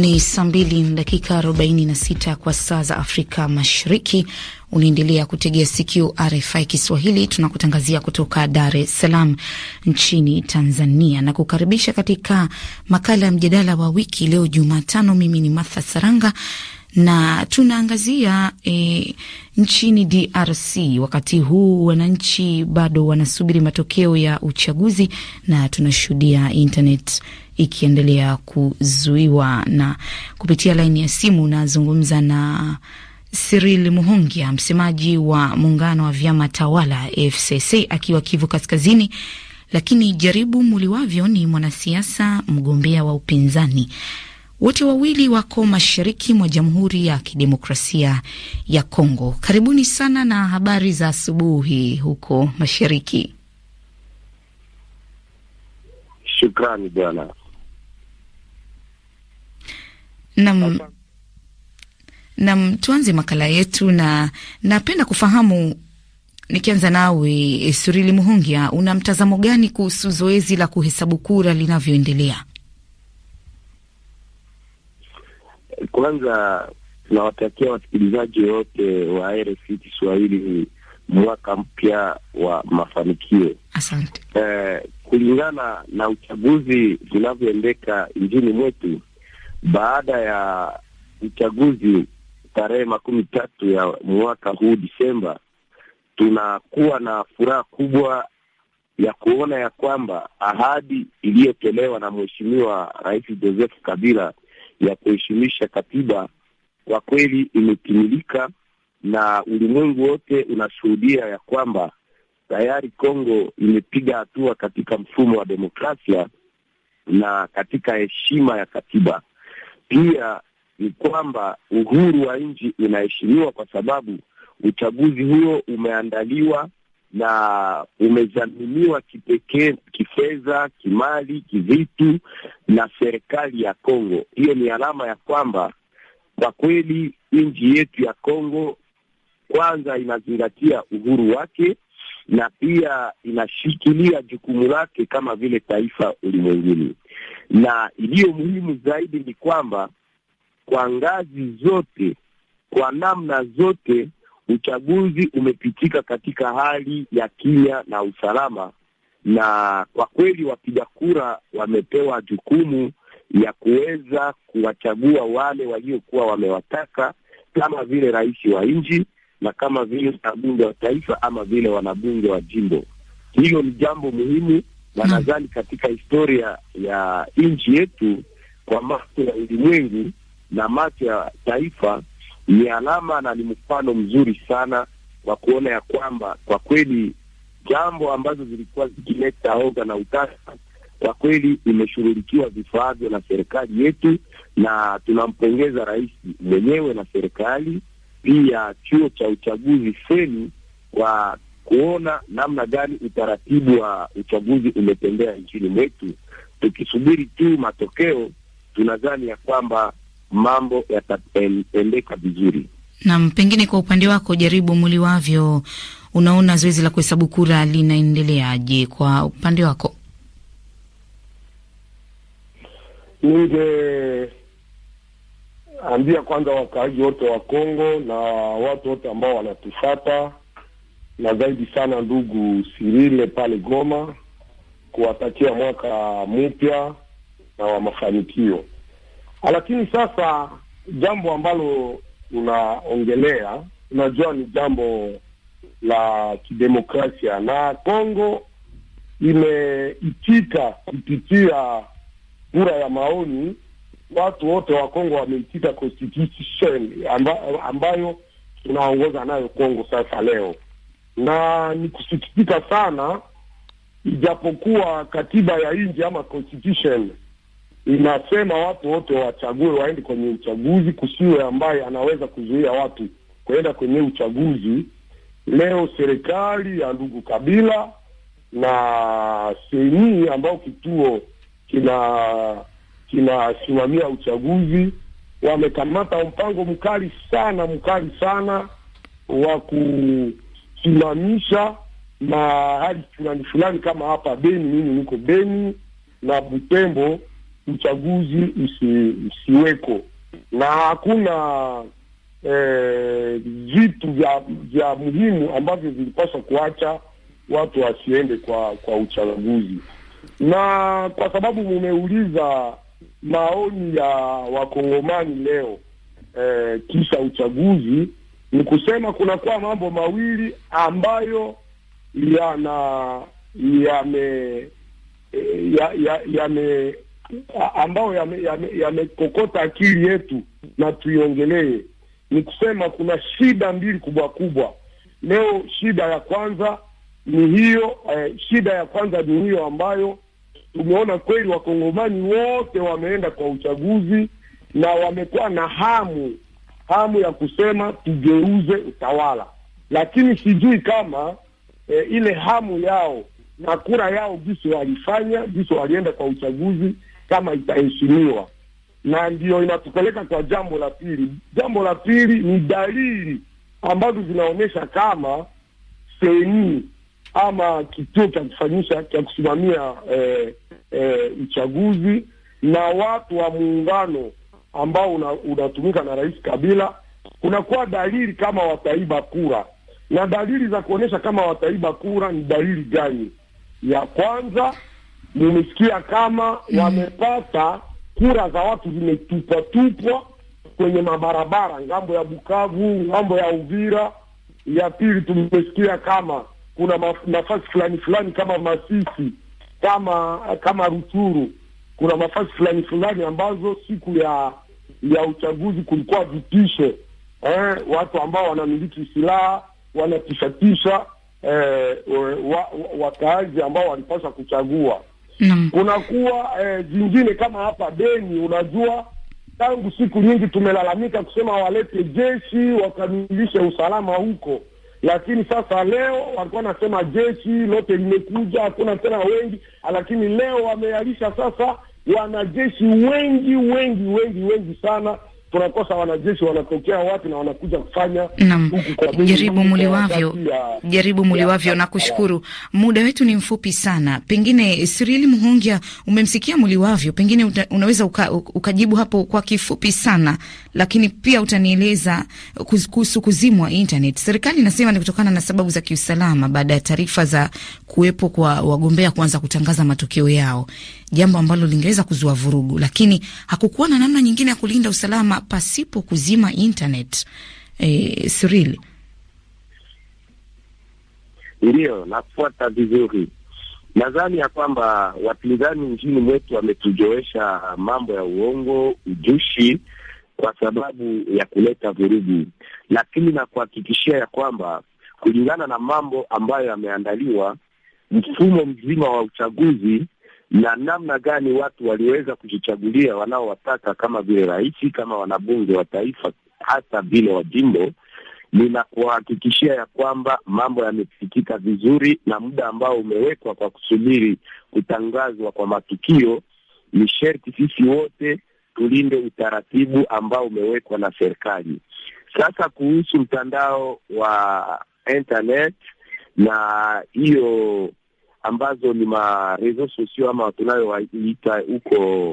Ni saa mbili na dakika 46 kwa saa za Afrika Mashariki. Unaendelea kutegea sikio RFI Kiswahili, tunakutangazia kutoka Dar es Salaam nchini Tanzania na kukaribisha katika makala ya mjadala wa wiki leo Jumatano. Mimi ni Martha Saranga na tunaangazia e, nchini DRC. Wakati huu wananchi bado wanasubiri matokeo ya uchaguzi na tunashuhudia internet ikiendelea kuzuiwa. Na kupitia laini ya simu nazungumza na Cyril Muhongia, msemaji wa muungano wa vyama tawala FCC akiwa Kivu Kaskazini, lakini Jaribu Muliwavyo ni mwanasiasa mgombea wa upinzani. Wote wawili wako mashariki mwa Jamhuri ya Kidemokrasia ya Kongo. Karibuni sana na habari za asubuhi huko mashariki. Shukrani bwana. Nam, nam, tuanze makala yetu na napenda kufahamu nikianza nawe Surili Muhungia, una mtazamo gani kuhusu zoezi la kuhesabu kura linavyoendelea? Kwanza tunawatakia wasikilizaji wote wa RFI Kiswahili mwaka mpya wa mafanikio. Asante. Eh, kulingana na uchaguzi zinavyoendeka nchini mwetu baada ya uchaguzi tarehe makumi tatu ya mwaka huu Disemba, tunakuwa na furaha kubwa ya kuona ya kwamba ahadi iliyotolewa na Mheshimiwa Rais Joseph Kabila ya kuheshimisha katiba kwa kweli imetimilika, na ulimwengu wote unashuhudia ya kwamba tayari Kongo imepiga hatua katika mfumo wa demokrasia na katika heshima ya katiba. Pia ni kwamba uhuru wa nchi unaheshimiwa kwa sababu uchaguzi huo umeandaliwa na umezaminiwa kipekee kifedha, kimali, kivitu na serikali ya Kongo. Hiyo ni alama ya kwamba kwa kweli nchi yetu ya Kongo kwanza inazingatia uhuru wake na pia inashikilia jukumu lake kama vile taifa ulimwenguni. Na iliyo muhimu zaidi ni kwamba kwa ngazi zote, kwa namna zote, uchaguzi umepitika katika hali ya kimya na usalama, na kwa kweli wapiga kura wamepewa jukumu ya kuweza kuwachagua wale waliokuwa wamewataka kama vile rais wa nchi na kama vile wanabunge wa taifa ama vile wanabunge wa jimbo. Hilo ni jambo muhimu, na nadhani katika historia ya nchi yetu, kwa macho ya ulimwengu na macho ya taifa, ni alama na ni mfano mzuri sana wa kuona ya kwamba kwa kweli jambo ambazo zilikuwa zikileta oga na utasa kwa kweli imeshughulikiwa vifaavyo na serikali yetu, na tunampongeza rais mwenyewe na serikali pia chuo cha uchaguzi feni kwa kuona namna gani utaratibu wa uchaguzi umetembea nchini mwetu. Tukisubiri tu matokeo, tunadhani ya kwamba mambo yataendeka vizuri. Naam, pengine kwa upande wako, Jaribu Muliwavyo, unaona zoezi la kuhesabu kura linaendeleaje kwa upande wako? Ningeambia kwanza wakaaji wote wa Kongo na watu wote ambao wanatufata na zaidi sana ndugu Sirile pale Goma, kuwatakia mwaka mpya na wa mafanikio. Lakini sasa jambo ambalo unaongelea, unajua ni jambo la kidemokrasia na Kongo imeitika kupitia kura ya maoni. Watu wote wa Kongo wameitika constitution amba, ambayo tunaongoza nayo Kongo sasa leo, na ni kusikitika sana, ijapokuwa katiba ya nchi ama constitution inasema watu wote wachague waende kwenye uchaguzi, kusiwe ambaye anaweza kuzuia watu kuenda kwenye uchaguzi. Leo serikali ya ndugu Kabila na seni ambao kituo kina kinasimamia uchaguzi wamekamata mpango mkali sana mkali sana wa kusimamisha mahali fulani fulani, kama hapa Beni, mimi niko Beni na Butembo uchaguzi usi, usiweko na hakuna eh, vitu vya vya muhimu ambavyo vilipaswa kuacha watu wasiende kwa kwa uchaguzi. Na kwa sababu mumeuliza maoni ya wakongomani leo eh, kisha uchaguzi, ni kusema kunakuwa mambo mawili ambayo yana yame ya, ya, yame ambayo yamekokota yame akili yetu na tuiongelee. Ni kusema kuna shida mbili kubwa kubwa leo. Shida ya kwanza ni hiyo eh, shida ya kwanza ni hiyo ambayo tumeona kweli wakongomani wote wameenda kwa uchaguzi na wamekuwa na hamu hamu ya kusema tugeuze utawala, lakini sijui kama eh, ile hamu yao na kura yao jinsi walifanya jinsi walienda kwa uchaguzi kama itaheshimiwa, na ndiyo inatupeleka kwa jambo la pili. Jambo la pili ni dalili ambazo zinaonyesha kama seni ama kituo cha kufanyisha cha kusimamia eh, eh, uchaguzi na watu wa muungano ambao unatumika na Rais Kabila, kunakuwa dalili kama wataiba kura, na dalili za kuonyesha kama wataiba kura ni dalili gani? Ya kwanza mumesikia kama mm, wamepata kura za watu zimetupwa tupwa kwenye mabarabara ng'ambo ya Bukavu, ng'ambo ya Uvira. Ya pili tumesikia kama kuna nafasi fulani fulani kama Masisi, kama kama Ruchuru, kuna nafasi fulani fulani ambazo siku ya ya uchaguzi kulikuwa vitisho eh, watu ambao wanamiliki silaha wanatishatisha eh, wa, wakaazi ambao walipaswa kuchagua Kunakuwa eh, zingine kama hapa Beni, unajua tangu siku nyingi tumelalamika kusema walete jeshi wakamilishe usalama huko, lakini sasa leo walikuwa nasema jeshi lote limekuja, hakuna tena wengi, lakini leo wamealisha sasa wanajeshi wengi wengi wengi wengi sana tunakosa wanajeshi wanatokea wapi na wanakuja kufanya huku jaribu muliwavyo, jaribu muliwavyo. Nakushukuru, muda wetu ni mfupi sana. Pengine Sirili Muhongia, umemsikia muliwavyo, pengine uta, unaweza uka, ukajibu hapo kwa kifupi sana, lakini pia utanieleza kuhusu kuzimwa internet. Serikali inasema ni kutokana na sababu za kiusalama baada ya taarifa za kuwepo kwa wagombea kuanza kutangaza matokeo yao, jambo ambalo lingeweza kuzua vurugu, lakini hakukuwa na namna nyingine ya kulinda usalama pasipo kuzima internet. E, Cyril, ndiyo nafuata vizuri. Nadhani ya kwamba wapinzani nchini mwetu wametujoesha mambo ya uongo, ujushi kwa sababu ya kuleta vurugu, lakini na kuhakikishia ya kwamba kulingana na mambo ambayo yameandaliwa, mfumo mzima wa uchaguzi na namna gani watu waliweza kujichagulia wanaowataka kama vile rais, kama wanabunge wa taifa, hata vile wa jimbo, ninakuhakikishia ya kwamba mambo yamefikika vizuri, na muda ambao umewekwa kwa kusubiri kutangazwa kwa matukio, ni sherti sisi wote tulinde utaratibu ambao umewekwa na serikali. Sasa kuhusu mtandao wa internet na hiyo ambazo ni mareseau sociaux ama tunayowaita huko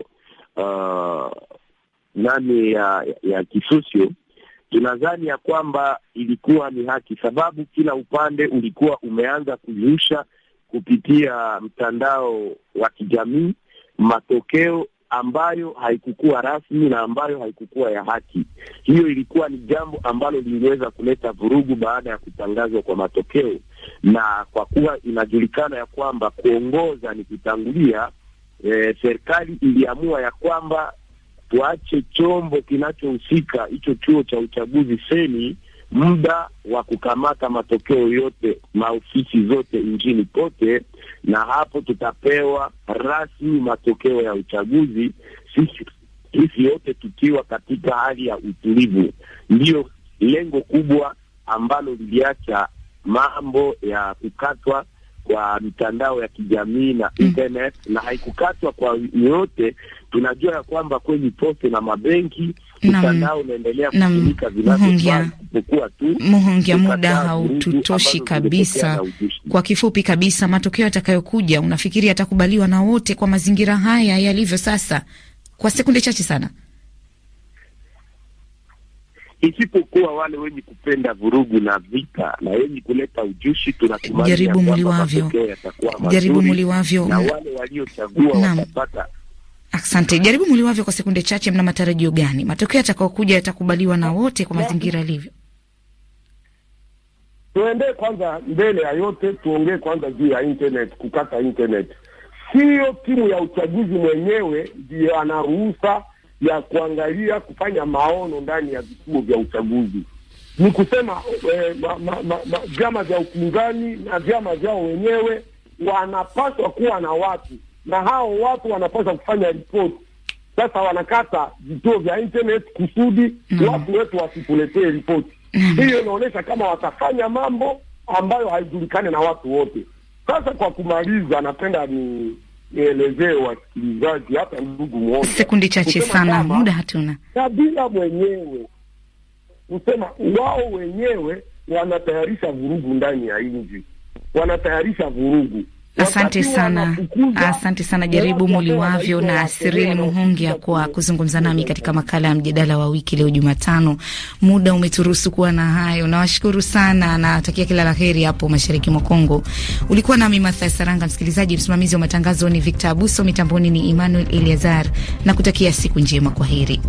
uh, nani ya ya kisosio, tunadhani ya kwamba ilikuwa ni haki, sababu kila upande ulikuwa umeanza kuzusha kupitia mtandao wa kijamii matokeo ambayo haikukuwa rasmi na ambayo haikukuwa ya haki. Hiyo ilikuwa ni jambo ambalo liliweza kuleta vurugu baada ya kutangazwa kwa matokeo, na kwa kuwa inajulikana ya kwamba kuongoza ni kutangulia, e, serikali iliamua ya kwamba tuache chombo kinachohusika hicho chuo cha uchaguzi seni muda wa kukamata matokeo yote maofisi zote nchini kote, na hapo tutapewa rasmi matokeo ya uchaguzi, sisi sisi yote tukiwa katika hali ya utulivu. Ndiyo lengo kubwa ambalo liliacha mambo ya kukatwa kwa mitandao ya kijamii na internet, na haikukatwa kwa yote. Tunajua ya kwamba kwenye poste na mabenki mtandao unaendelea kutumika vinavyofaa, isipokuwa tu. Muhongia, muda haututoshi kabisa. Kwa kifupi kabisa, matokeo yatakayokuja unafikiri yatakubaliwa na wote kwa mazingira haya yalivyo sasa? Kwa sekunde chache sana? Isipokuwa wale wenye kupenda vurugu na vita na wenye kuleta ujushi, tunatumai jaribu muliwavyo, jaribu muliwavyo, na wale waliochagua watapata. Asante, jaribu muliwavyo. Kwa sekunde chache, mna matarajio gani matokeo yatakaokuja yatakubaliwa na wote kwa mazingira yalivyo? Tuendee kwanza, mbele ya yote tuongee kwanza juu ya internet, kukata internet. Siyo timu ya uchaguzi mwenyewe ndiyo ana ruhusa ya kuangalia kufanya maono ndani ya vituo vya uchaguzi. Ni kusema eh, vyama vya upinzani na vyama vyao wenyewe wanapaswa kuwa na watu, na hao watu wanapaswa kufanya ripoti. Sasa wanakata vituo vya internet kusudi mm. watu wetu wasituletee ripoti mm. hiyo inaonyesha kama watafanya mambo ambayo haijulikani na watu wote. Sasa kwa kumaliza, napenda ni nielezee wasikilizaji hata ndugu mmoja, sekundi chache sana, muda hatuna. Kabila mwenyewe kusema wao wenyewe wanatayarisha vurugu ndani ya nchi, wanatayarisha vurugu Asante sana, asante sana Jaribu Muliwavyo na Sirili Muhungia kwa kuzungumza nami katika makala ya mjadala wa wiki leo Jumatano. Muda umeturuhusu kuwa na hayo, nawashukuru sana, natakia kila la heri hapo mashariki mwa Kongo. Ulikuwa nami Matha Saranga, msikilizaji. Msimamizi wa matangazo ni Victor Abuso, mitamboni ni Emmanuel Eliazar na kutakia siku njema. Kwa heri.